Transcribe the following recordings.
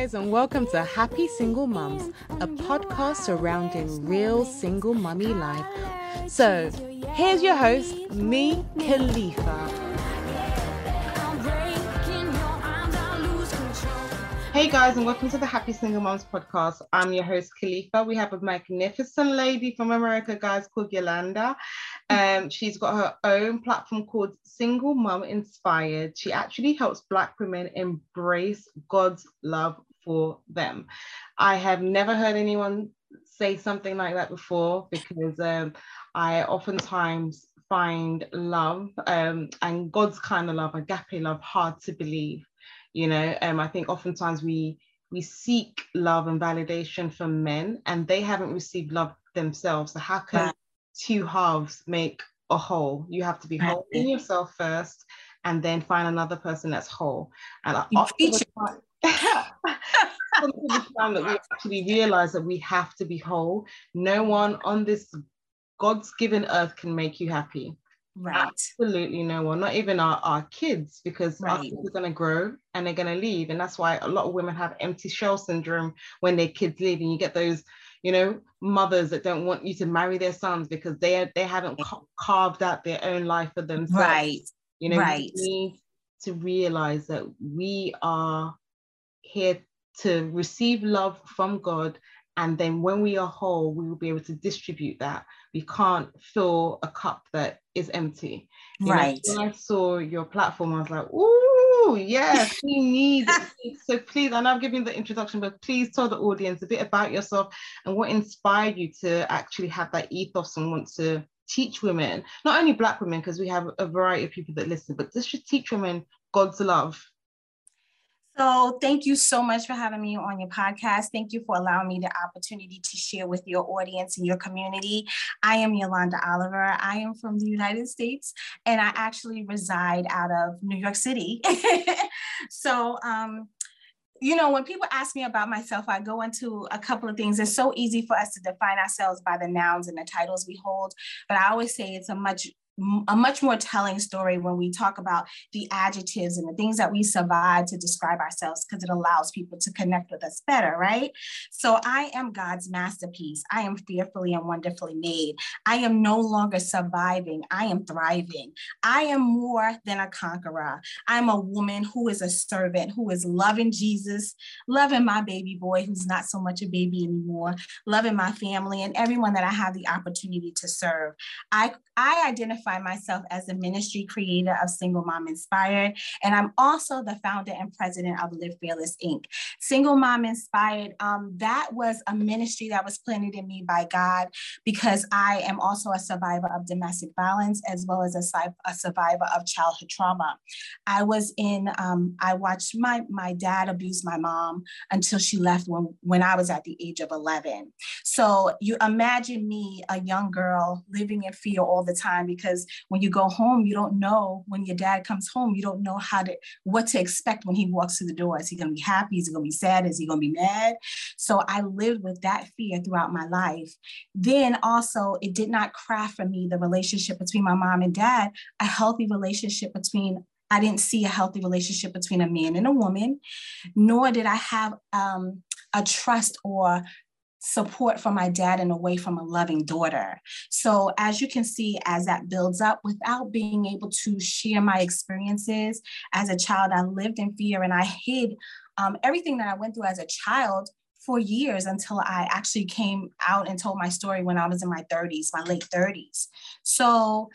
guys, and welcome to Happy Single Mums, a podcast surrounding real single mummy life. So, here's your host, me, Khalifa. Hey guys, and welcome to the Happy Single Moms podcast. I'm your host, Khalifa. We have a magnificent lady from America, guys, called Yolanda. Um, she's got her own platform called Single Mom Inspired. She actually helps Black women embrace God's love for them. I have never heard anyone say something like that before because um, I oftentimes find love um, and God's kind of love, agape love, hard to believe you know? Um, i think oftentimes we we seek love and validation from men and they haven't received love themselves. So how can right. two halves make a whole? You have to be whole in yourself first and then find another person that's whole. And the the time that we actually realize that we have to be whole no one on this god's given earth can make you happy Right. Absolutely no one, not even our, our kids, because right. our kids are going to grow and they're going to leave. And that's why a lot of women have empty shell syndrome when their kids leave. And you get those, you know, mothers that don't want you to marry their sons because they, they haven't ca- carved out their own life for themselves. Right. You know, right. we need to realize that we are here to receive love from God and then when we are whole, we will be able to distribute that. We can't fill a cup that is empty. You right. Know, when I saw your platform, I was like, "Ooh, yes, we need." so please, I know I'm giving the introduction, but please tell the audience a bit about yourself and what inspired you to actually have that ethos and want to teach women, not only Black women, because we have a variety of people that listen, but this should teach women God's love so, thank you so much for having me on your podcast. Thank you for allowing me the opportunity to share with your audience and your community. I am Yolanda Oliver. I am from the United States and I actually reside out of New York City. so, um, you know, when people ask me about myself, I go into a couple of things. It's so easy for us to define ourselves by the nouns and the titles we hold, but I always say it's a much a much more telling story when we talk about the adjectives and the things that we survive to describe ourselves because it allows people to connect with us better, right? So I am God's masterpiece. I am fearfully and wonderfully made. I am no longer surviving. I am thriving. I am more than a conqueror. I'm a woman who is a servant, who is loving Jesus, loving my baby boy, who's not so much a baby anymore, loving my family and everyone that I have the opportunity to serve. I, I identify identify myself as the ministry creator of Single Mom Inspired, and I'm also the founder and president of Live Fearless Inc. Single Mom Inspired, um, that was a ministry that was planted in me by God because I am also a survivor of domestic violence as well as a, a survivor of childhood trauma. I was in, um, I watched my, my dad abuse my mom until she left when, when I was at the age of 11. So you imagine me, a young girl, living in fear all the time because because when you go home, you don't know when your dad comes home, you don't know how to what to expect when he walks through the door. Is he gonna be happy? Is he gonna be sad? Is he gonna be mad? So I lived with that fear throughout my life. Then also it did not craft for me the relationship between my mom and dad, a healthy relationship between I didn't see a healthy relationship between a man and a woman, nor did I have um, a trust or support from my dad and away from a loving daughter. So, as you can see, as that builds up, without being able to share my experiences as a child, I lived in fear and I hid um, everything that I went through as a child for years until I actually came out and told my story when I was in my 30s, my late 30s. So,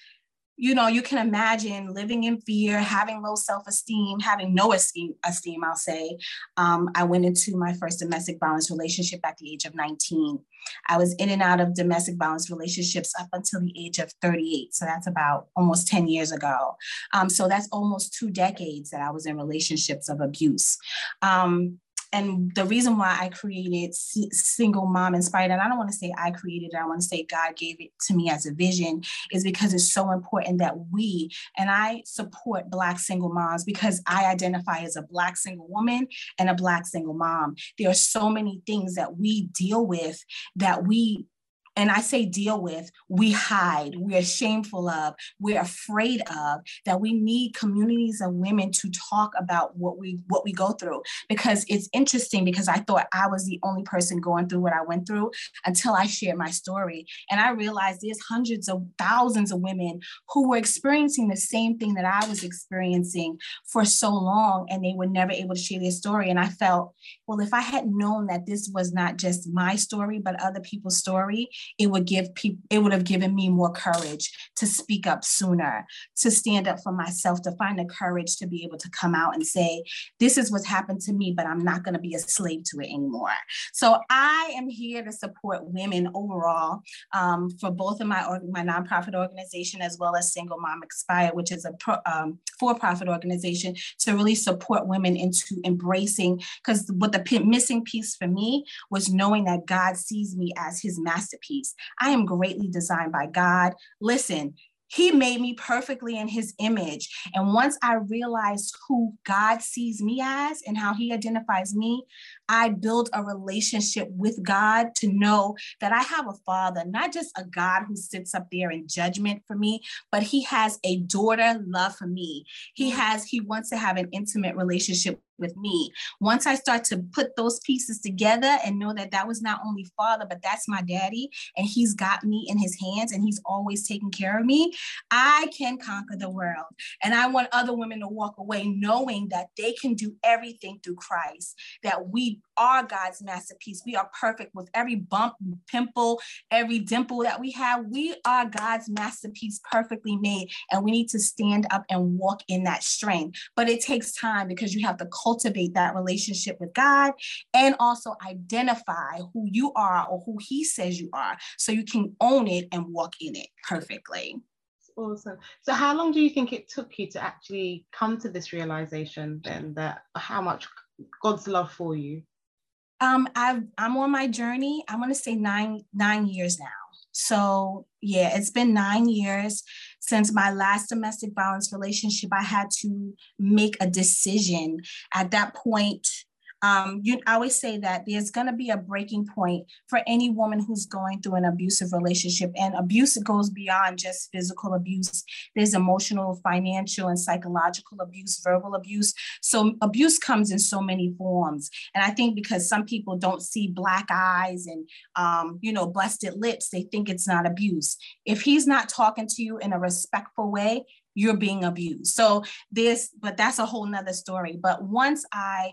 you know, you can imagine living in fear, having low self-esteem, having no esteem, esteem I'll say. Um, I went into my first domestic violence relationship at the age of 19. I was in and out of domestic violence relationships up until the age of 38. So that's about almost 10 years ago. Um, so that's almost two decades that I was in relationships of abuse. Um, and the reason why I created S- Single Mom Inspired, and I don't want to say I created it, I want to say God gave it to me as a vision, is because it's so important that we, and I support Black single moms because I identify as a Black single woman and a Black single mom. There are so many things that we deal with that we and I say deal with, we hide, we're shameful of, we're afraid of, that we need communities of women to talk about what we what we go through. Because it's interesting because I thought I was the only person going through what I went through until I shared my story. And I realized there's hundreds of thousands of women who were experiencing the same thing that I was experiencing for so long and they were never able to share their story. And I felt, well, if I had known that this was not just my story, but other people's story, it would give people it would have given me more courage to speak up sooner to stand up for myself to find the courage to be able to come out and say this is what's happened to me but i'm not going to be a slave to it anymore. So i am here to support women overall um, for both of my my nonprofit organization as well as Single Mom Inspired which is a pro, um, for-profit organization to really support women into embracing because what the p- missing piece for me was knowing that god sees me as his masterpiece I am greatly designed by God. Listen, he made me perfectly in his image. And once I realized who God sees me as and how he identifies me, I build a relationship with God to know that I have a father, not just a God who sits up there in judgment for me, but he has a daughter love for me. He has, he wants to have an intimate relationship with me. Once I start to put those pieces together and know that that was not only father, but that's my daddy, and he's got me in his hands and he's always taking care of me, I can conquer the world. And I want other women to walk away knowing that they can do everything through Christ, that we are God's masterpiece. We are perfect with every bump, pimple, every dimple that we have. We are God's masterpiece, perfectly made. And we need to stand up and walk in that strength. But it takes time because you have to cultivate that relationship with God and also identify who you are or who He says you are so you can own it and walk in it perfectly. Awesome. So, how long do you think it took you to actually come to this realization then that how much God's love for you? Um, I've, I'm on my journey. I want to say nine nine years now. So yeah, it's been nine years since my last domestic violence relationship. I had to make a decision. At that point, um, you I always say that there's going to be a breaking point for any woman who's going through an abusive relationship, and abuse goes beyond just physical abuse. There's emotional, financial, and psychological abuse, verbal abuse. So abuse comes in so many forms, and I think because some people don't see black eyes and um, you know busted lips, they think it's not abuse. If he's not talking to you in a respectful way, you're being abused. So this, but that's a whole nother story. But once I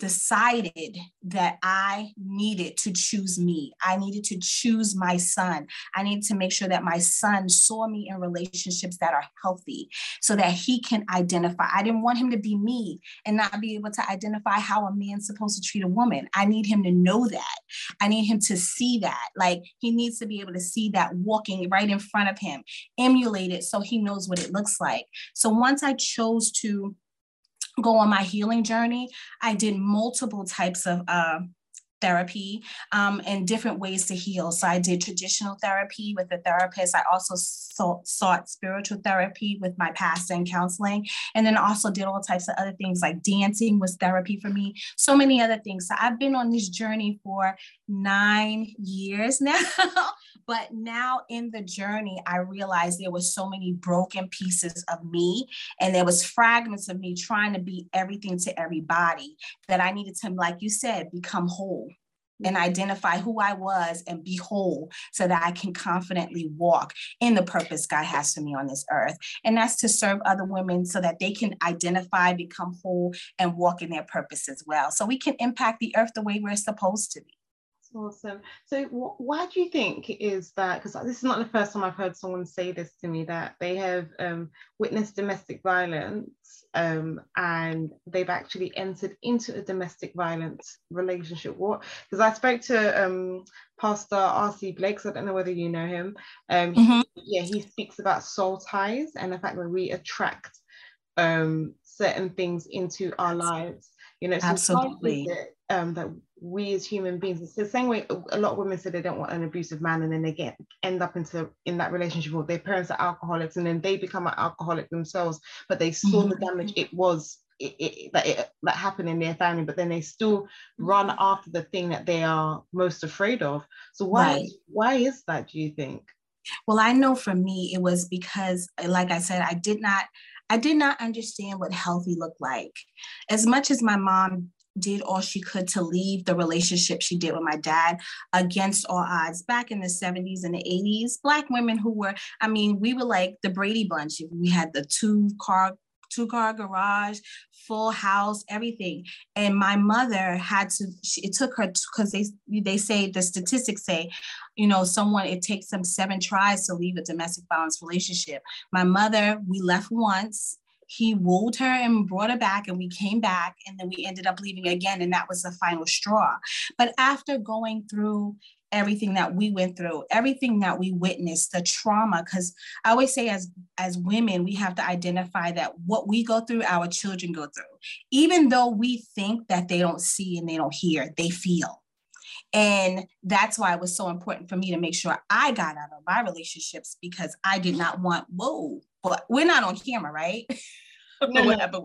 decided that I needed to choose me. I needed to choose my son. I needed to make sure that my son saw me in relationships that are healthy so that he can identify. I didn't want him to be me and not be able to identify how a man's supposed to treat a woman. I need him to know that. I need him to see that. Like he needs to be able to see that walking right in front of him, emulate it so he knows what it looks like. So once I chose to go on my healing journey, I did multiple types of uh, therapy um, and different ways to heal. So I did traditional therapy with a therapist. I also sought, sought spiritual therapy with my pastor and counseling, and then also did all types of other things like dancing was therapy for me. So many other things. So I've been on this journey for nine years now. but now in the journey, I realized there was so many broken pieces of me, and there was fragments of me trying to be everything to everybody that I needed to, like you said, become whole and identify who I was and be whole so that I can confidently walk in the purpose God has for me on this earth. And that's to serve other women so that they can identify, become whole, and walk in their purpose as well. So we can impact the earth the way we're supposed to be. Awesome. So, wh- why do you think is that? Because this is not the first time I've heard someone say this to me that they have um, witnessed domestic violence um, and they've actually entered into a domestic violence relationship. What? Because I spoke to um, Pastor R.C. Blake. So I don't know whether you know him. Um, mm-hmm. he, yeah, he speaks about soul ties and the fact that we attract um, certain things into our lives. You know, so absolutely. It, um, that we as human beings, it's the same way a lot of women say they don't want an abusive man, and then they get end up into in that relationship or their parents are alcoholics, and then they become an alcoholic themselves, but they saw mm-hmm. the damage it was it, it, that it, that happened in their family, but then they still run after the thing that they are most afraid of. So why right. why is that? Do you think? Well, I know for me, it was because, like I said, I did not I did not understand what healthy looked like. As much as my mom did all she could to leave the relationship she did with my dad against all odds. Back in the 70s and the 80s black women who were i mean we were like the brady bunch. We had the two car two car garage full house everything. And my mother had to she, it took her because they they say the statistics say you know someone it takes them seven tries to leave a domestic violence relationship. My mother we left once he wooed her and brought her back and we came back and then we ended up leaving again and that was the final straw. But after going through everything that we went through everything that we witnessed the trauma because i always say as as women we have to identify that what we go through our children go through. Even though we think that they don't see and they don't hear they feel and that's why it was so important for me to make sure I got out of my relationships because I did not want, whoa, but we're not on camera, right? No, whatever.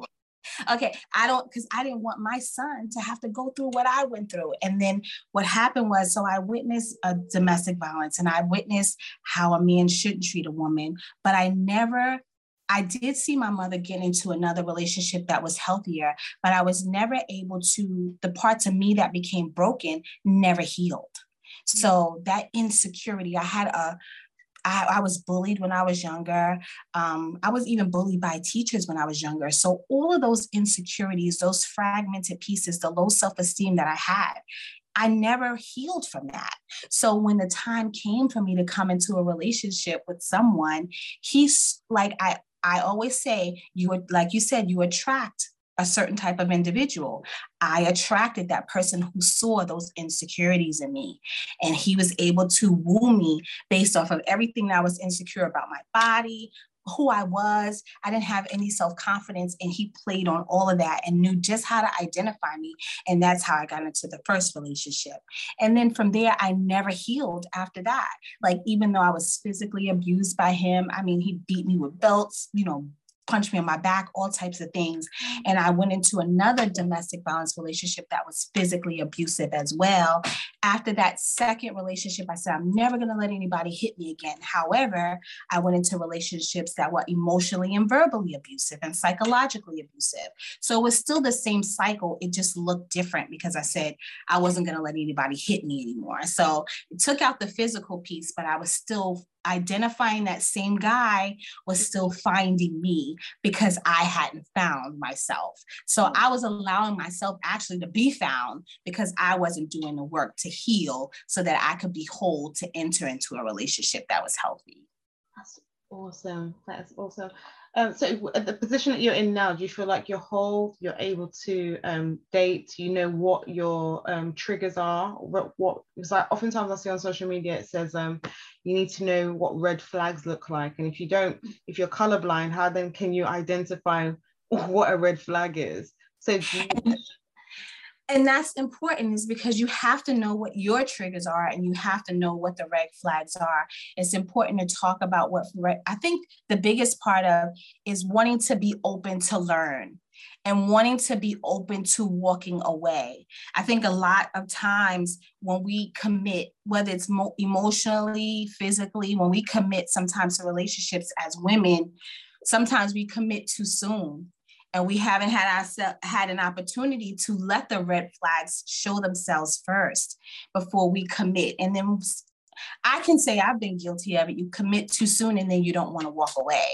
Okay, I don't because I didn't want my son to have to go through what I went through. And then what happened was, so I witnessed a domestic violence and I witnessed how a man shouldn't treat a woman, but I never I did see my mother get into another relationship that was healthier, but I was never able to, the parts of me that became broken never healed. So that insecurity, I had a I, I was bullied when I was younger. Um, I was even bullied by teachers when I was younger. So all of those insecurities, those fragmented pieces, the low self-esteem that I had, I never healed from that. So when the time came for me to come into a relationship with someone, he's like I I always say you would like you said you attract a certain type of individual. I attracted that person who saw those insecurities in me. And he was able to woo me based off of everything that I was insecure about my body, who I was. I didn't have any self confidence, and he played on all of that and knew just how to identify me. And that's how I got into the first relationship. And then from there, I never healed after that. Like, even though I was physically abused by him, I mean, he beat me with belts, you know, punched me on my back, all types of things. And I went into another domestic violence relationship that was physically abusive as well. After that second relationship, I said, I'm never going to let anybody hit me again. However, I went into relationships that were emotionally and verbally abusive and psychologically abusive. So it was still the same cycle. It just looked different because I said I wasn't going to let anybody hit me anymore. So it took out the physical piece, but I was still identifying that same guy was still finding me because I hadn't found myself. So mm. I was allowing myself actually to be found because I wasn't doing the work to heal so that I could be whole to enter into a relationship that was healthy. That's awesome. That's awesome. Um, so at the position that you're in now, do you feel like you're whole? You're able to um, date. You know what your um, triggers are. What? Because oftentimes I see on social media it says um, you need to know what red flags look like, and if you don't, if you're colorblind, how then can you identify what a red flag is? So you, and that's important is because you have to know what your triggers are and you have to know what the red flags are it's important to talk about what i think the biggest part of is wanting to be open to learn and wanting to be open to walking away. I think a lot of times when we commit, whether it's mo- emotionally, physically, when we commit sometimes to relationships as women, sometimes we commit too soon and we haven't had ourselves had an opportunity to let the red flags show themselves first before we commit and then I can say I've been guilty of it. You commit too soon and then you don't want to walk away.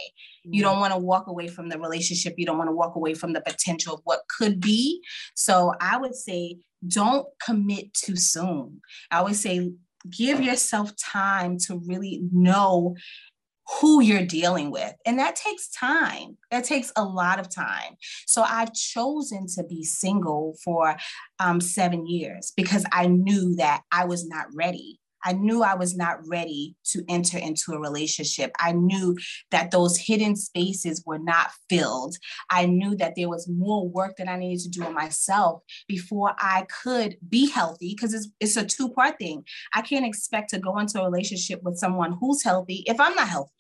Mm-hmm. You don't want to walk away from the relationship. You don't want to walk away from the potential of what could be. So I would say don't commit too soon. I always say give yourself time to really know who you're dealing with. And that takes time. That takes a lot of time. So I've chosen to be single for um, seven years because I knew that I was not ready. I knew I was not ready to enter into a relationship. I knew that those hidden spaces were not filled. I knew that there was more work that I needed to do on myself before I could be healthy because it's, it's a two part thing. I can't expect to go into a relationship with someone who's healthy if I'm not healthy.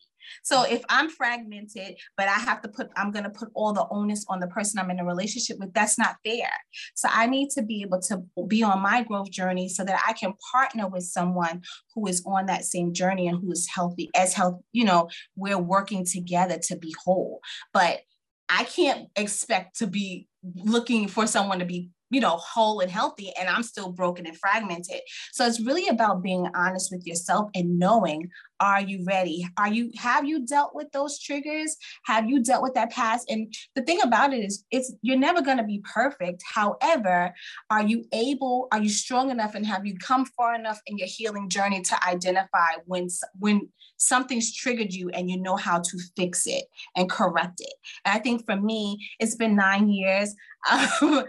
So if I'm fragmented, but I have to put, I'm going to put all the onus on the person I'm in a relationship with, that's not fair. So I need to be able to be on my growth journey so that I can partner with someone who is on that same journey and who is healthy, as health, you know, we're working together to be whole. But I can't expect to be looking for someone to be you know, whole and healthy, and I'm still broken and fragmented. So it's really about being honest with yourself and knowing are you ready? Are you have you dealt with those triggers? Have you dealt with that past? And the thing about it is it's you're never going to be perfect. However, are you able, are you strong enough and have you come far enough in your healing journey to identify when when something's triggered you and you know how to fix it and correct it. And I think for me, it's been nine years. I'm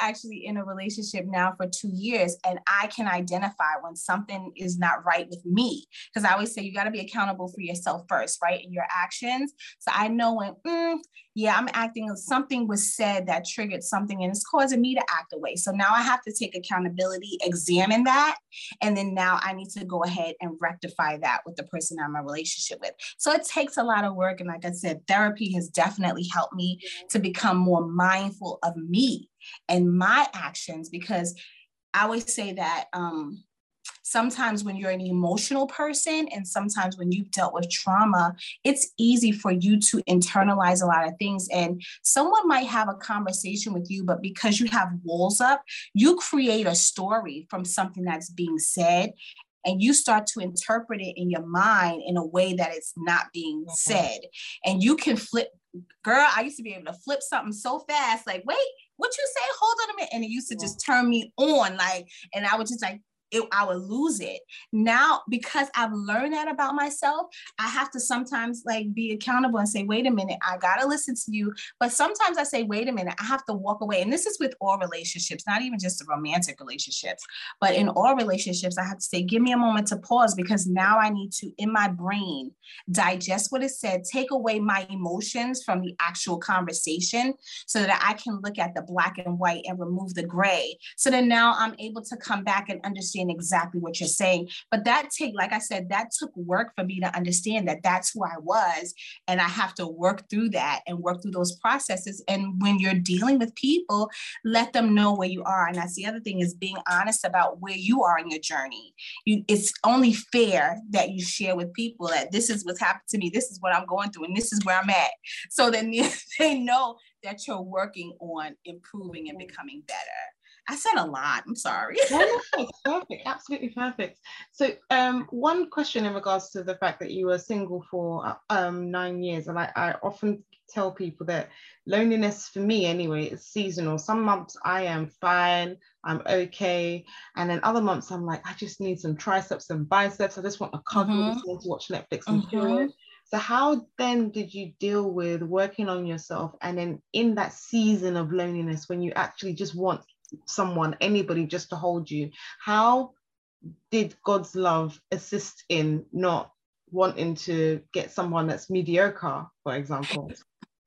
actually in a relationship now for two years, and I can identify when something is not right with me. Because I always say you got to be accountable for yourself first, right? In your actions. So I know when, mm, yeah, I'm acting, something was said that triggered something and it's causing me to act away. So now I have to take accountability, examine that. And then now I need to go ahead and rectify that with the person I'm in a relationship with. So it takes a lot of work. And like I said, therapy has definitely helped me to become more mindful of me and my actions because I always say that um, sometimes when you're an emotional person and sometimes when you've dealt with trauma, it's easy for you to internalize a lot of things. And someone might have a conversation with you, but because you have walls up, you create a story from something that's being said and you start to interpret it in your mind in a way that it's not being mm-hmm. said. And you can flip, girl, I used to be able to flip something so fast, like, wait, what you say? Hold on a minute. And it used to just turn me on, like, and I was just like it, I would lose it. Now, because I've learned that about myself, I have to sometimes like be accountable and say, wait a minute, I gotta listen to you. But sometimes I say, wait a minute, I have to walk away. And this is with all relationships, not even just the romantic relationships, but in all relationships, I have to say, give me a moment to pause because now I need to, in my brain, digest what is said, take away my emotions from the actual conversation so that I can look at the black and white and remove the gray. So that now I'm able to come back and understand understand exactly what you're saying. But that take, like I said, that took work for me to understand that that's who I was. And I have to work through that and work through those processes. And when you're dealing with people, let them know where you are. And that's the other thing is being honest about where you are in your journey. You, it's only fair that you share with people that this is what's happened to me, this is what I'm going through, and this is where I'm at. So then they know that you're working on improving and mm-hmm. becoming better. I said a lot. I'm sorry. no, no, perfect. Absolutely perfect. So, um, one question in regards to the fact that you were single for um, nine years, and I, I often tell people that loneliness for me anyway is seasonal. Some months I am fine, I'm okay, and then other months I'm like, I just need some triceps and biceps. I just want a cuddle, mm-hmm. just want to watch Netflix and mm-hmm. chill. So how then did you deal with working on yourself and then in that season of loneliness when you actually just want someone, anybody just to hold you. How did God's love assist in not wanting to get someone that's mediocre, for example?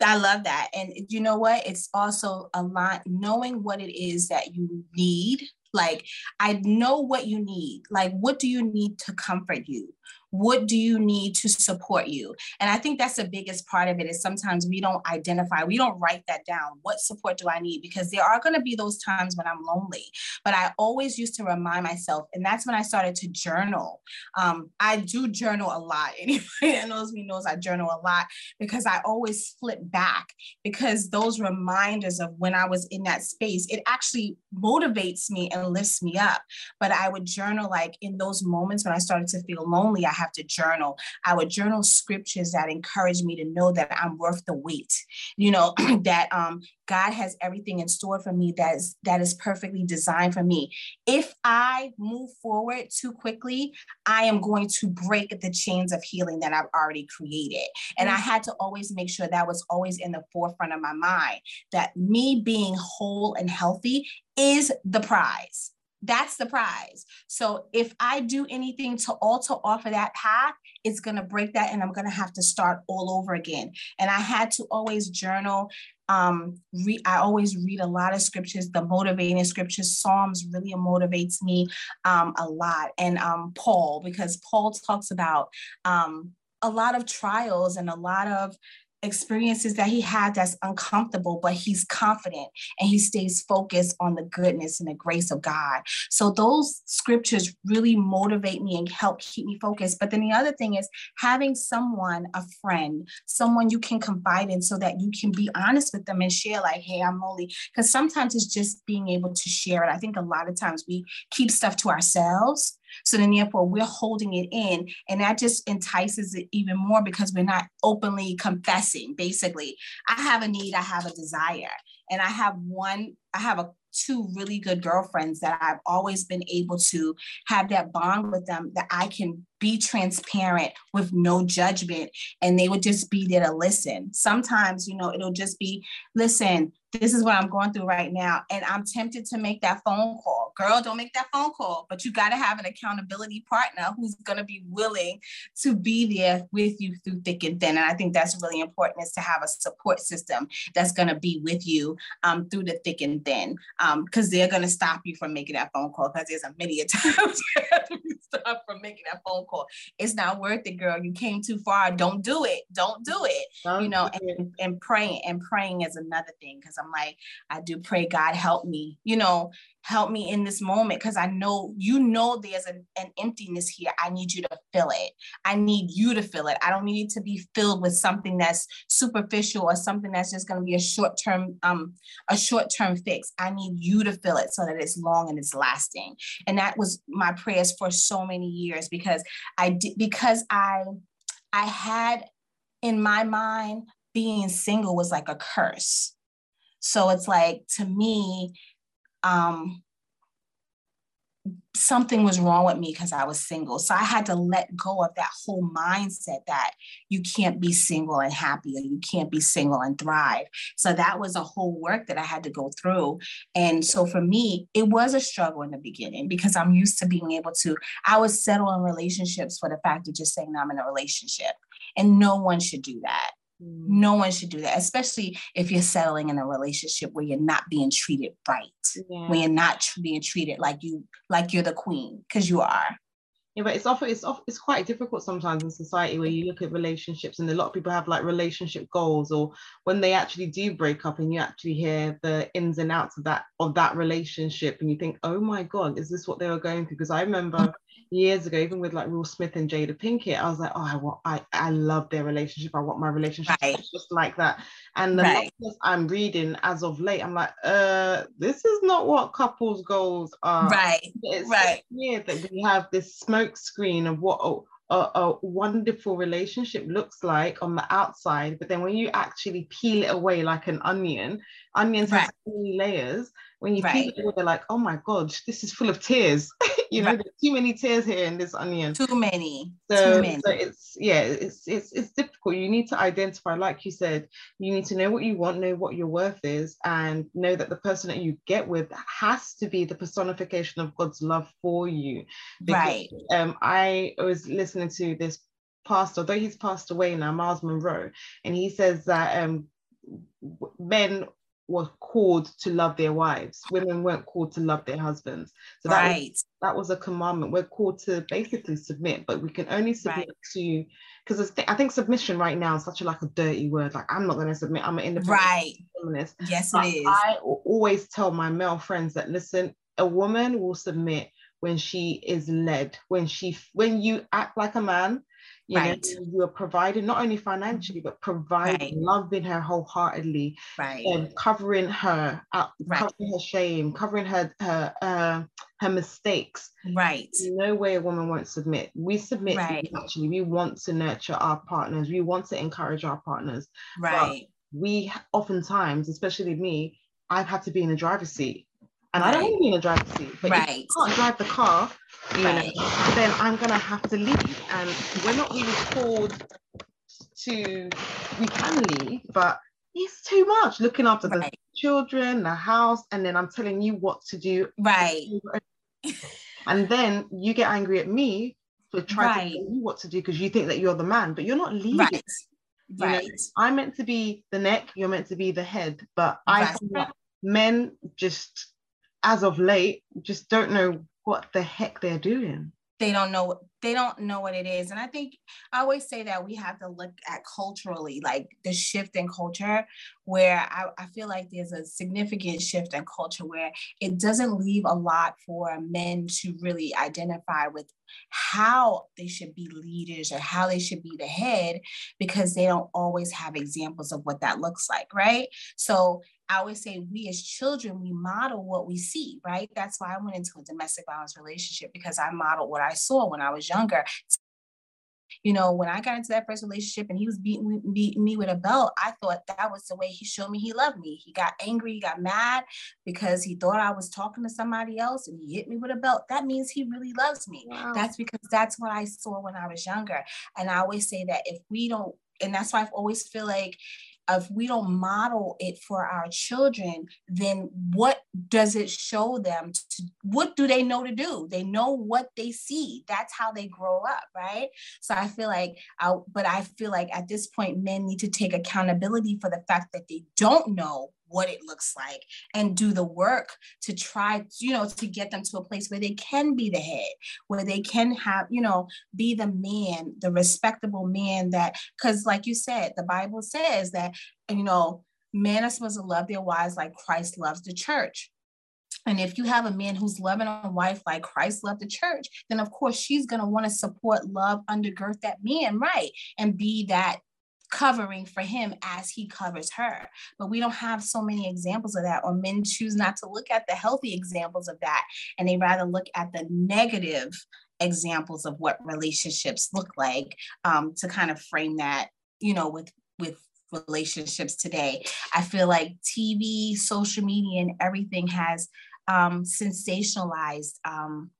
I love that. And you know what? It's also a lot knowing what it is that you need. Like, I know what you need. Like, what do you need to comfort you? What do you need to support you? And i think that's the biggest part of it is sometimes we don't identify we don't write that down. What support do i need? Because there are going to be those times when i'm lonely. But i always used to remind myself and that's when i started to journal. Um, i do journal a lot. Anybody that knows me knows i journal a lot because i always flip back because those reminders of when i was in that space it actually motivates me and lifts me up. But i would journal like in those moments when i started to feel lonely i have to journal. I would journal scriptures that encourage me to know that I'm worth the wait. You know, that um, God has everything in store for me that is that is perfectly designed for me. If I move forward too quickly, I am going to break the chains of healing that I've already created. And I had to always make sure that was always in the forefront of my mind that me being whole and healthy is the prize that's the prize. So if I do anything to alter off of that path, it's going to break that and I'm going to have to start all over again. And I had to always journal. Um, re- I always read a lot of scriptures, the motivating scriptures. Psalms really motivates me um, a lot. And um, Paul, because Paul talks about um, a lot of trials and a lot of experiences that he had that's uncomfortable, but he's confident and he stays focused on the goodness and the grace of God. So those scriptures really motivate me and help keep me focused. But then the other thing is having someone, a friend, someone you can confide in so that you can be honest with them and share, like, hey, I'm only because sometimes it's just being able to share it. I think a lot of times we keep stuff to ourselves so then, therefore, we're holding it in, and that just entices it even more because we're not openly confessing. Basically, I have a need, I have a desire, and I have one, I have a two really good girlfriends that I've always been able to have that bond with them that I can be transparent with no judgment and they would just be there to listen. Sometimes, you know, it'll just be, listen, this is what I'm going through right now. And I'm tempted to make that phone call. Girl, don't make that phone call. But you got to have an accountability partner who's going to be willing to be there with you through thick and thin. And I think that's really important is to have a support system that's going to be with you um, through the thick and thin. Because um, they're going to stop you from making that phone call because there's a many a times stop from making that phone call. It's not worth it, girl. You came too far. Don't do it. Don't do it. Don't you know, and, and praying and praying is another thing because I'm like, I do pray, God, help me, you know, help me in this moment because I know you know there's an, an emptiness here. I need you to fill it. I need you to fill it. I don't need to be filled with something that's superficial or something that's just going to be a short term, um, a short term fix. I need you to fill it so that it's long and it's lasting. And that was my prayers for so many years because I did because I I had in my mind being single was like a curse so it's like to me, um, something was wrong with me because I was single. So I had to let go of that whole mindset that you can't be single and happy or you can't be single and thrive. So that was a whole work that I had to go through. And so for me, it was a struggle in the beginning because I'm used to being able to, I was settle in relationships for the fact of just saying I'm in a relationship. And no one should do that. Mm. No one should do that, especially if you're settling in a relationship where you're not being treated right, yeah. when you're not being treated like you like you're the queen, because you are. Yeah, but it's often it's off, it's quite difficult sometimes in society where you look at relationships and a lot of people have like relationship goals, or when they actually do break up and you actually hear the ins and outs of that of that relationship, and you think, oh my god, is this what they were going through? Because I remember years ago, even with like Will Smith and Jada Pinkett, I was like, oh, I want, I, I love their relationship. I want my relationship right. just like that. And the right. I'm reading as of late, I'm like, uh, this is not what couples goals are. Right. It's right. weird that we have this smoke screen of what a, a, a wonderful relationship looks like on the outside, but then when you actually peel it away like an onion, onions right. have so many layers when you right. peel it, they're like, oh my gosh, this is full of tears. you know, right. too many tears here in this onion. Too many. So, too many. so it's yeah, it's it's it's difficult. You need to identify, like you said, you need to know what you want, know what your worth is, and know that the person that you get with has to be the personification of God's love for you. Because, right. Um, I was listening to this pastor, although he's passed away now, Myles Munroe, and he says that um men were called to love their wives. Women weren't called to love their husbands. So that, right. was, that was a commandment. We're called to basically submit, but we can only submit right. to because I think submission right now is such a like a dirty word. Like I'm not going to submit. I'm an independent right. feminist. Yes, but it is. I always tell my male friends that listen, a woman will submit when she is led. When she when you act like a man, you right. know, you are providing not only financially, but providing, right. loving her wholeheartedly, right. and covering her, uh, right. covering her shame, covering her her uh, her mistakes. Right. No way a woman won't submit. We submit right. actually. We want to nurture our partners. We want to encourage our partners. Right. But we oftentimes, especially me, I've had to be in the driver's seat and. I don't want to be in a driver's seat. But right. you can't drive the car, you right. know, then I'm gonna have to leave. And we're not really called to. We can leave, but it's too much looking after the children, the house, and then I'm telling you what to do. Right. and then you get angry at me for trying to tell you what to do because you think that you're the man, but you're not leading. Right. Right. know, I'm meant to be the neck, you're meant to be the head, but I men just as of late just don't know what the heck they're doing. They don't know they don't know what it is. And I think I always say that we have to look at culturally, like the shift in culture, where I, I, feel like there's a significant shift in culture where it doesn't leave a lot for men to really identify with how they should be leaders or how they should be the head because they don't always have examples of what that looks like, right? So I always say we as children, we model what we see, right? That's why I went into a domestic violence relationship because I modeled what I saw when I was younger. You know, when I got into that first relationship and he was beating, beating me with a belt, I thought that was the way he showed me he loved me. He got angry, he got mad because he thought I was talking to somebody else and he hit me with a belt. That means he really loves me. Wow. That's because that's what I saw when I was younger. And I always say that if we don't, and that's why I always feel like if we don't model it for our children, then what does it show them? To, what do they know to do? They know what they see. That's how they grow up, right? So I feel like, I, but I feel like at this point, men need to take accountability for the fact that they don't know what it looks like and do the work to try you know to get them to a place where they can be the head where they can have you know be the man the respectable man that because like you said the bible says that you know men are supposed to love their wives like christ loves the church and if you have a man who's loving a wife like Christ loved the church, then of course she's going to want to support, love, undergird that man, right? And be that covering for him as he covers her. But we don't have so many examples of that, or men choose not to look at the healthy examples of that, and they rather look at the negative examples of what relationships look like um, to kind of frame that, you know, with with relationships today. I feel like TV, social media, and everything has um, sensationalized um,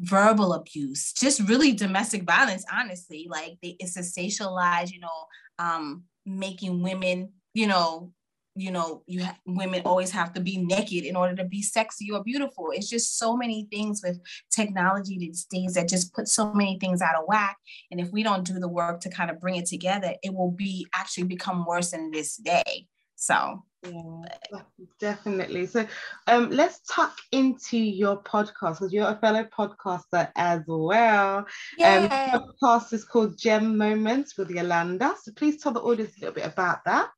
verbal abuse, just really domestic violence, honestly. Like they, it's sensationalized, you know, um, making women, you know, you know, you ha- women always have to be naked in order to be sexy or beautiful. It's just so many things with technology these days that just put so many things out of whack. And if we don't do the work to kind of bring it together, it will be actually become worse than this day. So yeah, definitely. So um, let's tuck into your podcast because you're a fellow podcaster as well. Um, yeah. Um, podcast is called Gem Moments with Yolanda. So please tell the audience a little bit about that.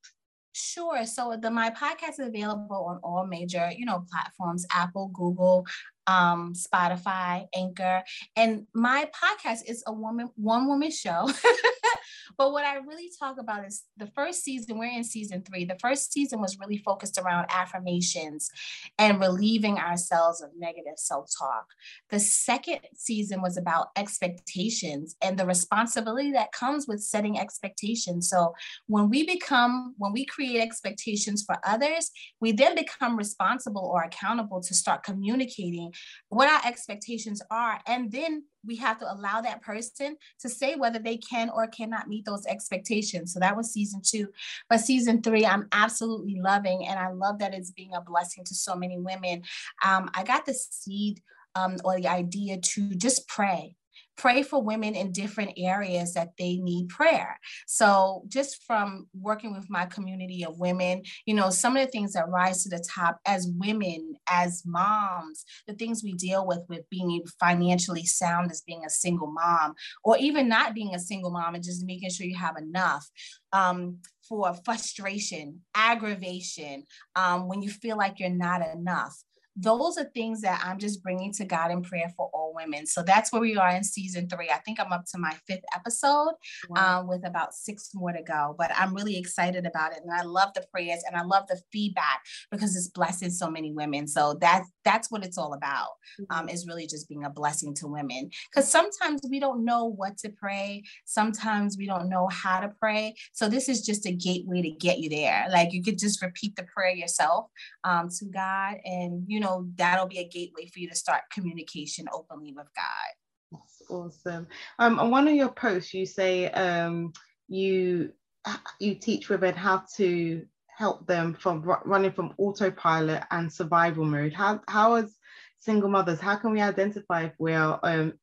Sure. So the my podcast is available on all major, you know, platforms: Apple, Google, um, Spotify, Anchor, and my podcast is a woman one woman show. but what I really talk about is the first season. We're in season three. The first season was really focused around affirmations and relieving ourselves of negative self talk. The second season was about expectations and the responsibility that comes with setting expectations. So when we become when we create expectations for others, we then become responsible or accountable to start communicating what our expectations are. And then we have to allow that person to say whether they can or cannot meet those expectations. So that was season two. But season three, I'm absolutely loving. And I love that it's being a blessing to so many women. Um, I got the seed um, or the idea to just pray pray for women in different areas that they need prayer. So, just from working with my community of women, you know, some of the things that rise to the top as women, as moms, the things we deal with with being financially sound as being a single mom, or even not being a single mom and just making sure you have enough. Um, for frustration, aggravation, um, when you feel like you're not enough those are things that I'm just bringing to God in prayer for all women. So that's where we are in season three. I think I'm up to my fifth episode wow. um, with about six more to go. But I'm really excited about it. And I love the prayers and I love the feedback because it's blessing so many women. So that's that's what it's all about. Um, mm-hmm. is really just being a blessing to women. Because sometimes we don't know what to pray. Sometimes we don't know how to pray. So this is just a gateway to get you there. Like you could just repeat the prayer yourself um, to God and you know know, that'll be a gateway for you to start communication openly with God. That's awesome. Um, on one of your posts, you say um, you you teach women how to help them from running from autopilot and survival mode. How how as single mothers, how can we identify if we are um,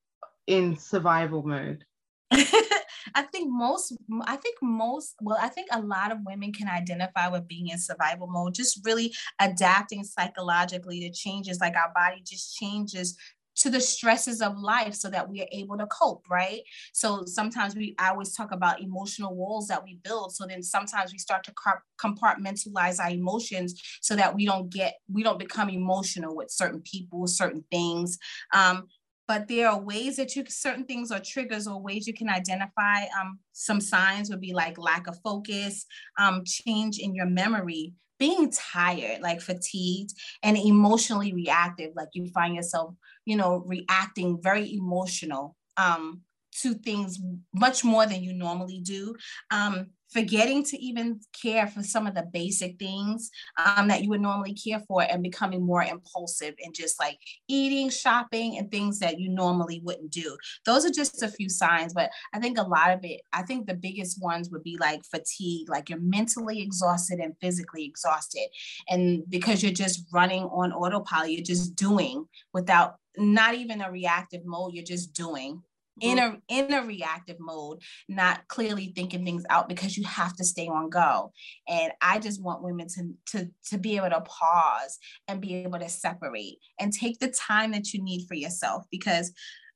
in survival mode? I think most, I think most, well, I think a lot of women can identify with being in survival mode, just really adapting psychologically to changes. Like our body just changes to the stresses of life so that we are able to cope, right? So sometimes we I always talk about emotional walls that we build. So then sometimes we start to compartmentalize our emotions so that we don't get we don't become emotional with certain people, certain things. Um, but there are ways that you certain things are triggers or ways you can identify um, some signs would be like lack of focus um, change in your memory being tired like fatigued and emotionally reactive like you find yourself you know reacting very emotional um, to things much more than you normally do um, forgetting to even care for some of the basic things um, that you would normally care for and becoming more impulsive and just like eating, shopping, and things that you normally wouldn't do. Those are just a few signs, but I think a lot of it, I think the biggest ones would be like fatigue, like you're mentally exhausted and physically exhausted. And because you're just running on autopilot, you're just doing without not even a reactive mode, you're just doing in a in a reactive mode not clearly thinking things out because you have to stay on go and i just want women to to to be able to pause and be able to separate and take the time that you need for yourself because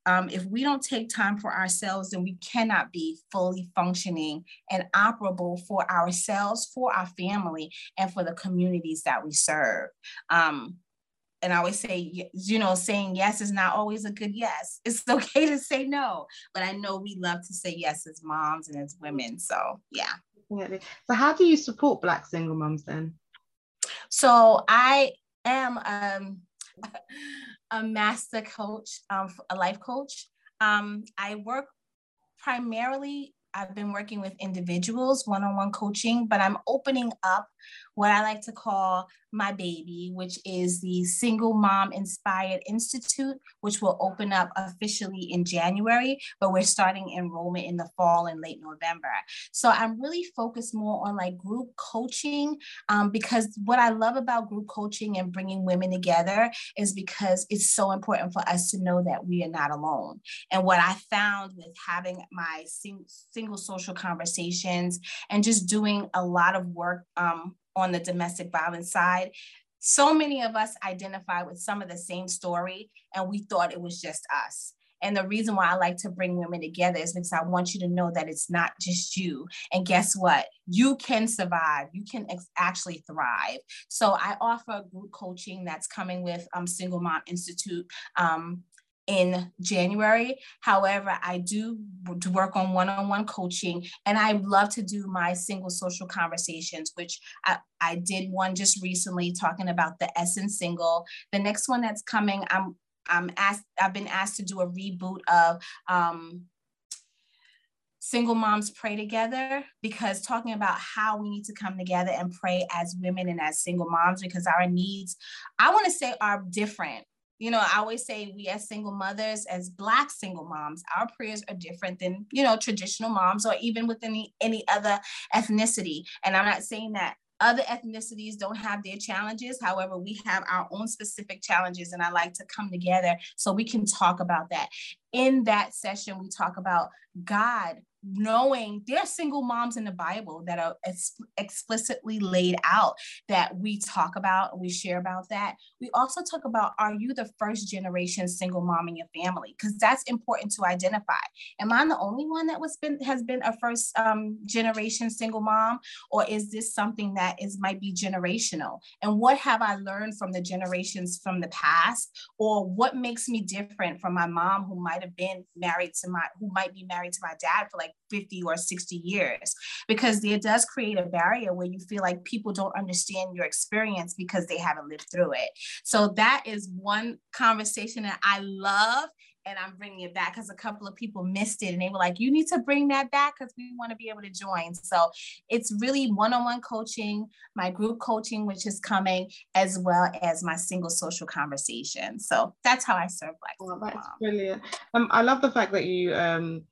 um, if we don't take time for ourselves, then we cannot be fully functioning and operable for ourselves, for our family, and for the communities that we serve. Um, and I always say, you know, saying yes is not always a good yes. It's okay to say no, but I know we love to say yes as moms and as women. So yeah. So how do you support Black single moms then? So I am um, a master coach, um, a life coach. Um, I work primarily I've been working with individuals, one on one coaching, but I'm opening up what I like to call my baby, which is the Single Mom Inspired Institute, which will open up officially in January, but we're starting enrollment in the fall and late November. So I'm really focused more on like group coaching um, because what I love about group coaching and bringing women together is because it's so important for us to know that we are not alone. And what I found with having my sing- single social conversations and just doing a lot of work um, on the domestic violence side, so many of us identify with some of the same story and we thought it was just us. And the reason why I like to bring women together is because I want you to know that it's not just you. And guess what? You can survive. You can ex- actually thrive. So I offer group coaching that's coming with um, Single Mom Institute. Um, in January. However, I do work on one on one coaching and I love to do my single social conversations, which I, I did one just recently talking about the essence single. The next one that's coming, I'm I'm asked, I've been asked to do a reboot of um, single moms pray together because talking about how we need to come together and pray as women and as single moms because our needs i want to say are different you know, I always say we as single mothers, as Black single moms, our prayers are different than, you know, traditional moms or even with any, any other ethnicity. And I'm not saying that other ethnicities don't have their challenges. However, we have our own specific challenges, and I like to come together so we can talk about that. In that session, we talk about God knowing there are single moms in the Bible that are ex- explicitly laid out that we talk about, we share about that. We also talk about are you the first generation single mom in your family? Because that's important to identify. Am I the only one that was been has been a first um, generation single mom, or is this something that is might be generational? And what have I learned from the generations from the past, or what makes me different from my mom who might have been married to my who might be married to my dad for like like 50 or 60 years because it does create a barrier where you feel like people don't understand your experience because they haven't lived through it. So that is one conversation that I love and I'm bringing it back because a couple of people missed it and they were like, you need to bring that back because we want to be able to join. So it's really one on one coaching, my group coaching, which is coming, as well as my single social conversation. So that's how I serve Black. Oh, that's brilliant. Um, I love the fact that you um,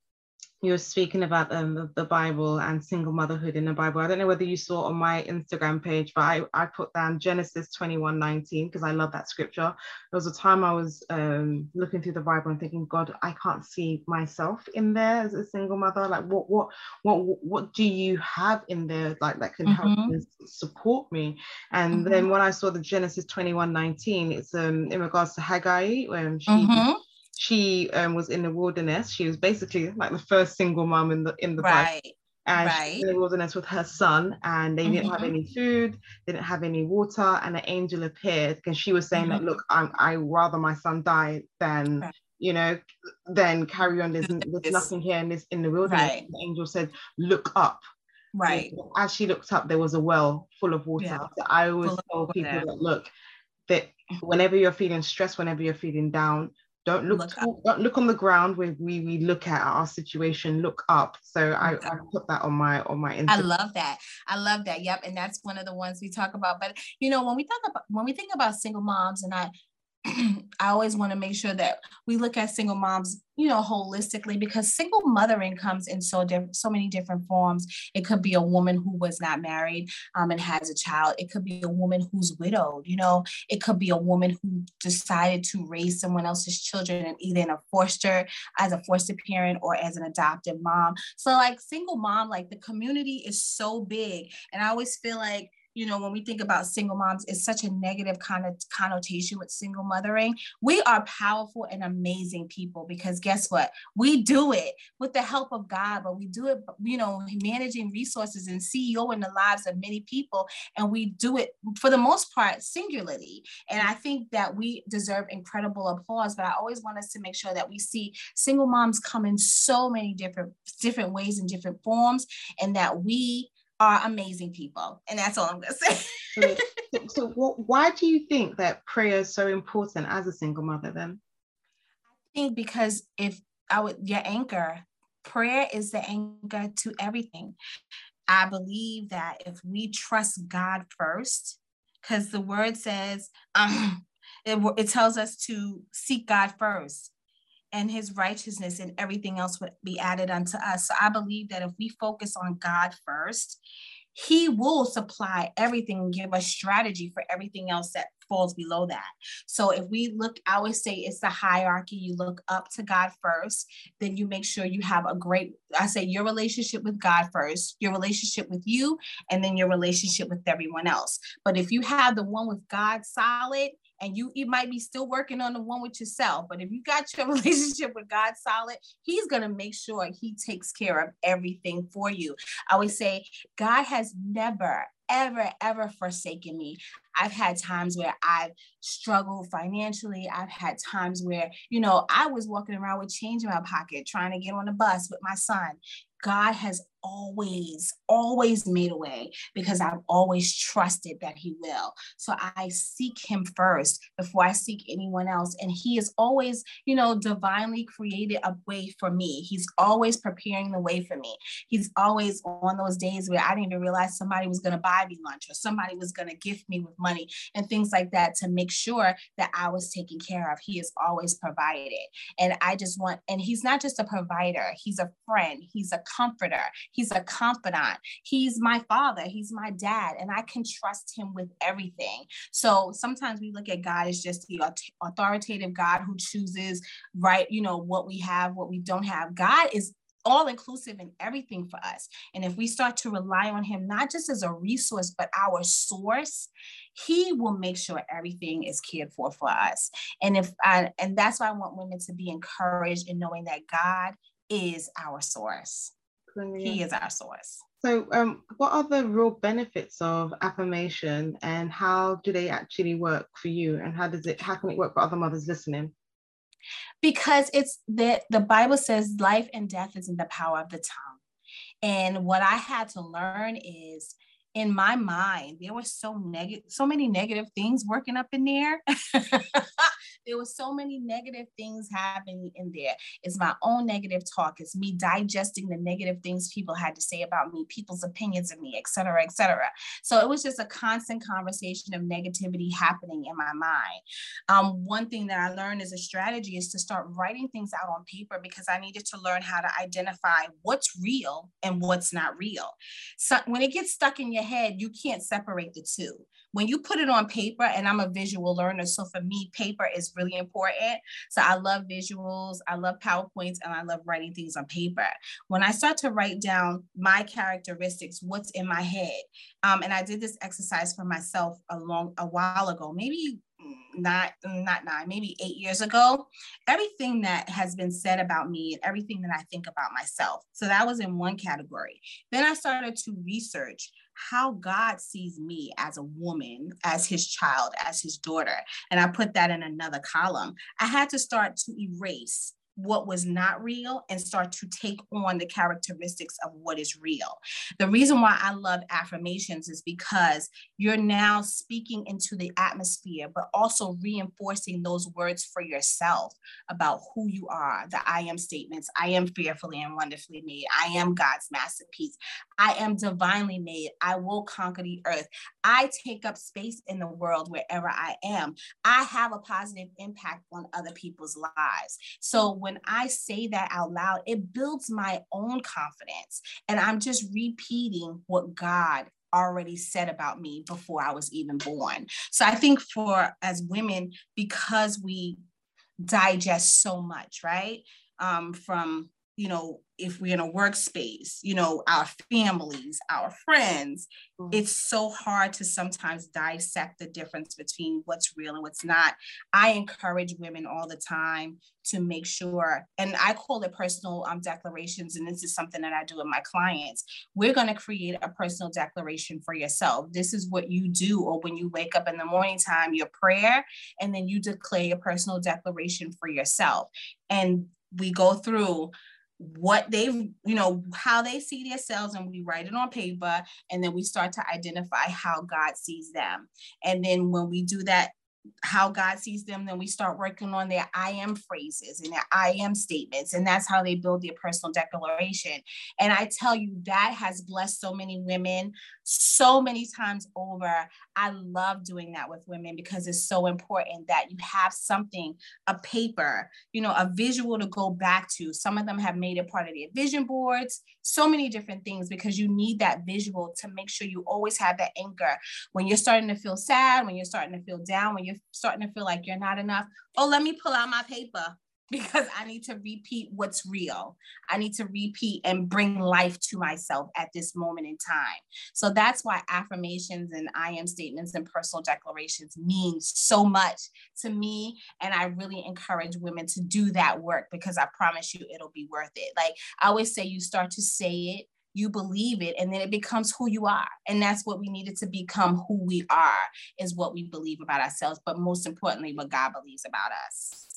you were speaking about um, the Bible and single motherhood in the Bible. I don't know whether you saw on my Instagram page, but I, I put down Genesis 21 19 because I love that scripture. There was a time I was um, looking through the Bible and thinking, God, I can't see myself in there as a single mother. Like, what, what, what, what do you have in there like that can help mm-hmm. support me? And mm-hmm. then when I saw the Genesis 21 19, it's um, in regards to Haggai, when she. Mm-hmm she um, was in the wilderness. She was basically like the first single mom in the in the right. And right. she was in the wilderness with her son, and they mm-hmm. didn't have mm-hmm. any food, didn't have any water, and an angel appeared because she was saying mm-hmm. that, look, I'm I rather my son die than right. you know, than carry on. There's, there's nothing here in this in the wilderness. Right. The angel said, look up. Right. And as she looked up, there was a well full of water. Yeah. So I always full tell people that look, that whenever you're feeling stressed, whenever you're feeling down, don't look, look to, don't look on the ground where we, we look at our situation look up. So I, I put that on my on my Instagram. i love that. I love that. Yep. And that's one of the ones we talk about. But you know when we talk about when we think about single moms and i I always want to make sure that we look at single moms, you know, holistically because single mothering comes in so different, so many different forms. It could be a woman who was not married um, and has a child. It could be a woman who's widowed. You know, it could be a woman who decided to raise someone else's children and either in a foster as a foster parent or as an adoptive mom. So like single mom, like the community is so big, and I always feel like you know, when we think about single moms, it's such a negative kind of connotation with single mothering. We are powerful and amazing people because guess what? We do it with the help of God, but we do it, you know, managing resources and CEO in the lives of many people. And we do it for the most part singularly. And I think that we deserve incredible applause, but I always want us to make sure that we see single moms come in so many different different ways and different forms and that we are amazing people. And that's all I'm going to say. so, so what, why do you think that prayer is so important as a single mother then? I think because if I would, your anchor, prayer is the anchor to everything. I believe that if we trust God first, because the word says, um, it, it tells us to seek God first and his righteousness and everything else would be added unto us. So I believe that if we focus on God first, he will supply everything and give us strategy for everything else that falls below that. So if we look, I always say it's the hierarchy. You look up to God first, then you make sure you have a great, I say your relationship with God first, your relationship with you, and then your relationship with everyone else. But if you have the one with God solid, and you it might be still working on the one with yourself but if you got your relationship with god solid he's going to make sure he takes care of everything for you. I always say god has never ever ever forsaken me. I've had times where i've struggled financially. I've had times where you know i was walking around with change in my pocket trying to get on a bus with my son. God has always, always made a way because I've always trusted that He will. So I seek Him first before I seek anyone else. And He is always, you know, divinely created a way for me. He's always preparing the way for me. He's always on those days where I didn't even realize somebody was going to buy me lunch or somebody was going to gift me with money and things like that to make sure that I was taken care of. He has always provided. And I just want, and He's not just a provider, He's a friend, He's a comforter, He's a confidant, He's my father, He's my dad, and I can trust Him with everything. So sometimes we look at God as just the authoritative God who chooses, right, you know, what we have, what we don't have. God is all inclusive in everything for us. And if we start to rely on Him, not just as a resource, but our source, He will make sure everything is cared for for us. And if I, and that's why I want women to be encouraged in knowing that God is our source. He is our source. So, um, what are the real benefits of affirmation, and how do they actually work for you? And how does it? How can it work for other mothers listening? Because it's that the Bible says life and death is in the power of the tongue, and what I had to learn is in my mind there were so negative so many negative things working up in there there was so many negative things happening in there. It's my own negative talk. It's me digesting the negative things people had to say about me, people's opinions of me, et cetera, et cetera. So it was just a constant conversation of negativity happening in my mind. Um, one thing that I learned as a strategy is to start writing things out on paper because I needed to learn how to identify what's real and what's not real. So when it gets stuck in your head, you can't separate the two. When you put it on paper, and I'm a visual learner, so for me, paper is really important. So I love visuals, I love PowerPoints, and I love writing things on paper. When I start to write down my characteristics, what's in my head, um, and I did this exercise for myself a long a while ago, maybe not not nine maybe eight years ago everything that has been said about me and everything that i think about myself so that was in one category then i started to research how God sees me as a woman, as his child, as his daughter. And I put that in another column. I had to start to erase what was not real and start to take on the characteristics of what is real. The reason why I love affirmations is because you're now speaking into the atmosphere, but also reinforcing those words for yourself about who you are. The I am statements I am fearfully and wonderfully made. I am God's masterpiece. I am divinely made. I will conquer the earth. I take up space in the world wherever I am. I have a positive impact on other people's lives. So when I say that out loud, it builds my own confidence. And I'm just repeating what God already said about me before I was even born. So I think for as women, because we digest so much, right? Um, from you know if we're in a workspace, you know, our families, our friends, mm-hmm. it's so hard to sometimes dissect the difference between what's real and what's not. I encourage women all the time to make sure, and I call it personal um, declarations, and this is something that I do with my clients. We're going to create a personal declaration for yourself. This is what you do, or when you wake up in the morning time, your prayer, and then you declare your personal declaration for yourself. And we go through what they you know how they see themselves and we write it on paper and then we start to identify how god sees them and then when we do that how God sees them, then we start working on their I am phrases and their I am statements. And that's how they build their personal declaration. And I tell you, that has blessed so many women so many times over. I love doing that with women because it's so important that you have something, a paper, you know, a visual to go back to. Some of them have made it part of their vision boards, so many different things because you need that visual to make sure you always have that anchor. When you're starting to feel sad, when you're starting to feel down, when you're starting to feel like you're not enough, oh, let me pull out my paper because I need to repeat what's real. I need to repeat and bring life to myself at this moment in time. So that's why affirmations and I am statements and personal declarations mean so much to me. And I really encourage women to do that work because I promise you it'll be worth it. Like I always say, you start to say it you believe it and then it becomes who you are and that's what we needed to become who we are is what we believe about ourselves but most importantly what god believes about us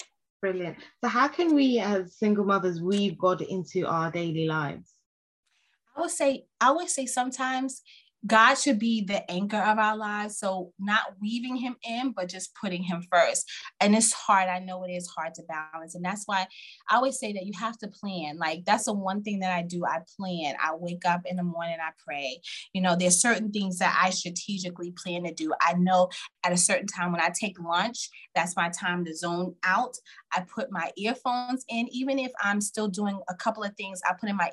brilliant. So how can we as single mothers weave god into our daily lives? I would say i would say sometimes God should be the anchor of our lives. So, not weaving him in, but just putting him first. And it's hard. I know it is hard to balance. And that's why I always say that you have to plan. Like, that's the one thing that I do. I plan. I wake up in the morning, I pray. You know, there's certain things that I strategically plan to do. I know at a certain time when I take lunch, that's my time to zone out. I put my earphones in, even if I'm still doing a couple of things, I put in my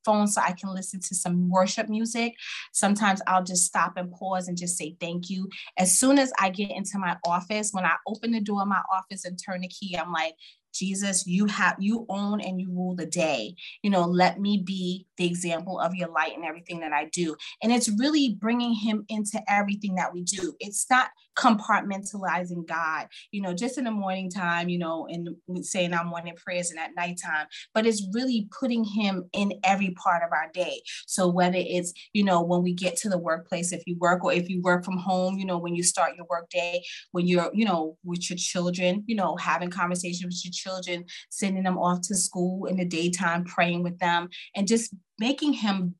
earphones so I can listen to some worship music. Sometimes I'll just stop and pause and just say thank you. As soon as I get into my office, when I open the door of my office and turn the key, I'm like, Jesus, you have you own and you rule the day. You know, let me be the example of your light in everything that I do. And it's really bringing him into everything that we do. It's not compartmentalizing God, you know, just in the morning time, you know, and saying our morning prayers and at nighttime, but it's really putting him in every part of our day. So whether it's, you know, when we get to the workplace, if you work or if you work from home, you know, when you start your work day, when you're, you know, with your children, you know, having conversations with your children, sending them off to school in the daytime, praying with them, and just making him,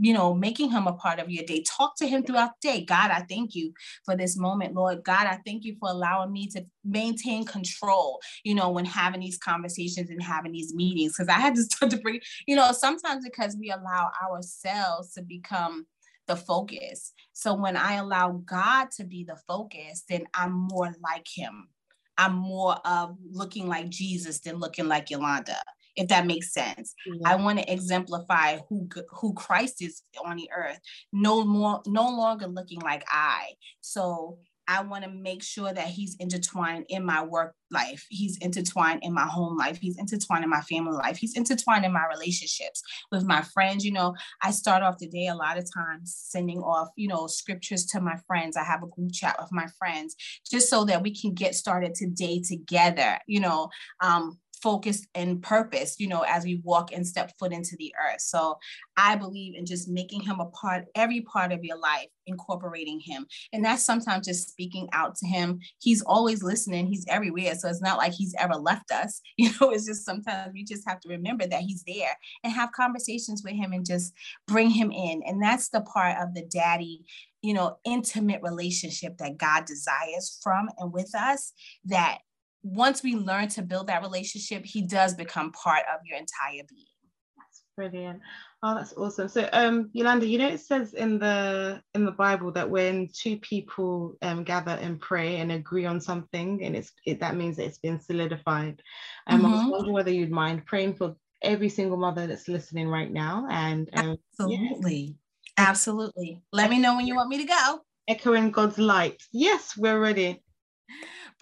you know, making him a part of your day. Talk to him throughout the day. God, I thank you for this moment, Lord. God, I thank you for allowing me to maintain control, you know, when having these conversations and having these meetings. Because I had to start to bring, you know, sometimes because we allow ourselves to become the focus. So when I allow God to be the focus, then I'm more like him. I'm more of looking like Jesus than looking like Yolanda, if that makes sense. I want to exemplify who who Christ is on the earth, no more, no longer looking like I. So I want to make sure that he's intertwined in my work life. He's intertwined in my home life. He's intertwined in my family life. He's intertwined in my relationships with my friends. You know, I start off the day a lot of times sending off, you know, scriptures to my friends. I have a group chat with my friends just so that we can get started today together, you know. Um, focused and purpose, you know, as we walk and step foot into the earth. So I believe in just making him a part, every part of your life, incorporating him. And that's sometimes just speaking out to him. He's always listening, he's everywhere. So it's not like he's ever left us. You know, it's just sometimes we just have to remember that he's there and have conversations with him and just bring him in. And that's the part of the daddy you know, intimate relationship that God desires from and with us that once we learn to build that relationship, he does become part of your entire being. That's brilliant. Oh, that's awesome. So, um, Yolanda, you know it says in the in the Bible that when two people um, gather and pray and agree on something, and it's it, that means that it's been solidified. Um, mm-hmm. I was wondering whether you'd mind praying for every single mother that's listening right now. And um, absolutely, yeah. absolutely. Let me know when you want me to go. Echoing God's light. Yes, we're ready.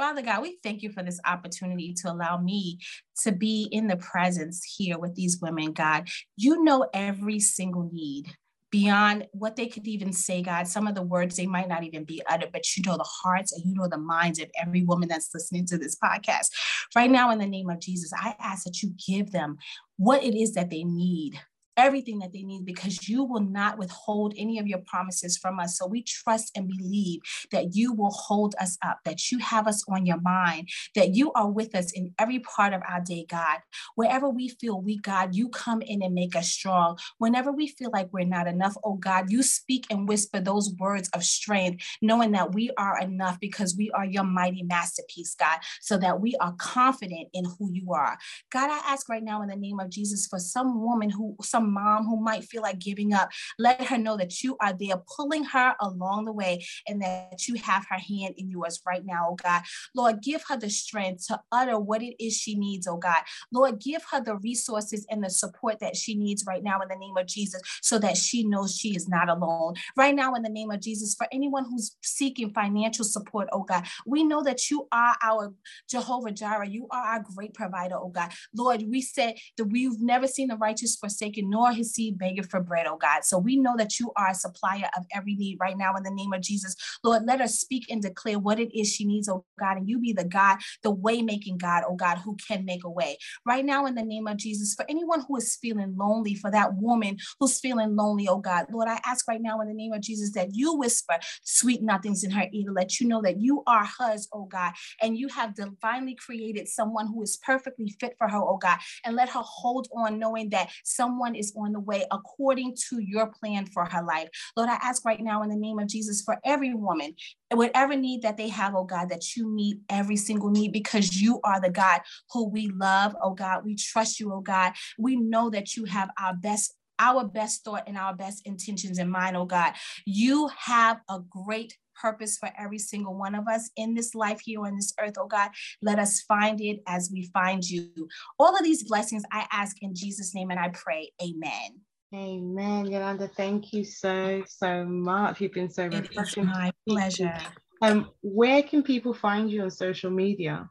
Father God, we thank you for this opportunity to allow me to be in the presence here with these women, God. You know every single need beyond what they could even say, God. Some of the words they might not even be uttered, but you know the hearts and you know the minds of every woman that's listening to this podcast. Right now, in the name of Jesus, I ask that you give them what it is that they need everything that they need because you will not withhold any of your promises from us. So we trust and believe that you will hold us up, that you have us on your mind, that you are with us in every part of our day, God. Wherever we feel weak, God, you come in and make us strong. Whenever we feel like we're not enough, oh God, you speak and whisper those words of strength, knowing that we are enough because we are your mighty masterpiece, God, so that we are confident in who you are. God, I ask right now in the name of Jesus for some woman who, some mom who might feel like giving up, let her know that you are there pulling her along the way and that you have her hand in yours right now, oh God. Lord, give her the strength to utter what it is she needs, oh God. Lord, give her the resources and the support that she needs right now in the name of Jesus so that she knows she is not alone. Right now, in the name of Jesus, for anyone who's seeking financial support, oh God, we know that you are our Jehovah Jireh. You are our great provider, oh God. Lord, we said that we've never seen the righteous forsaken, nor his seed begging for bread, oh God. So we know that you are a supplier of every need right now in the name of Jesus. Lord, let her speak and declare what it is she needs, oh God, and you be the God, the way making God, oh God, who can make a way. Right now, in the name of Jesus, for anyone who is feeling lonely, for that woman who's feeling lonely, oh God, Lord, I ask right now in the name of Jesus that you whisper sweet nothings in her ear to let you know that you are hers, oh God, and you have divinely created someone who is perfectly fit for her, oh God, and let her hold on knowing that someone is on the way according to your plan for her life. Lord, I ask right now in the name of Jesus for every woman, whatever need that they have, oh God, that you meet every single need because you are the God who we love, oh God. We trust you, oh God. We know that you have our best our best thought and our best intentions in mind, oh God. You have a great purpose for every single one of us in this life here on this earth, oh God. Let us find it as we find you. All of these blessings I ask in Jesus' name and I pray, Amen. Amen. Yolanda, thank you so, so much. You've been so refreshing. It is my pleasure. Um, where can people find you on social media?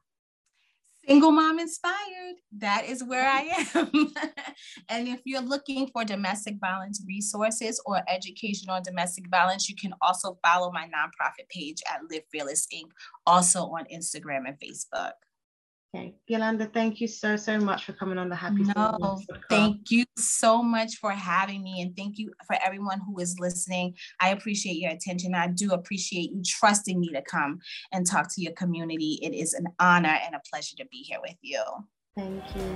Single Mom Inspired. That is where I am. and if you're looking for domestic violence resources or education on domestic violence, you can also follow my nonprofit page at Live Fearless Inc., also on Instagram and Facebook. Okay. Yolanda, thank you so, so much for coming on the Happy No, thank you so much for having me. And thank you for everyone who is listening. I appreciate your attention. I do appreciate you trusting me to come and talk to your community. It is an honor and a pleasure to be here with you. Thank you.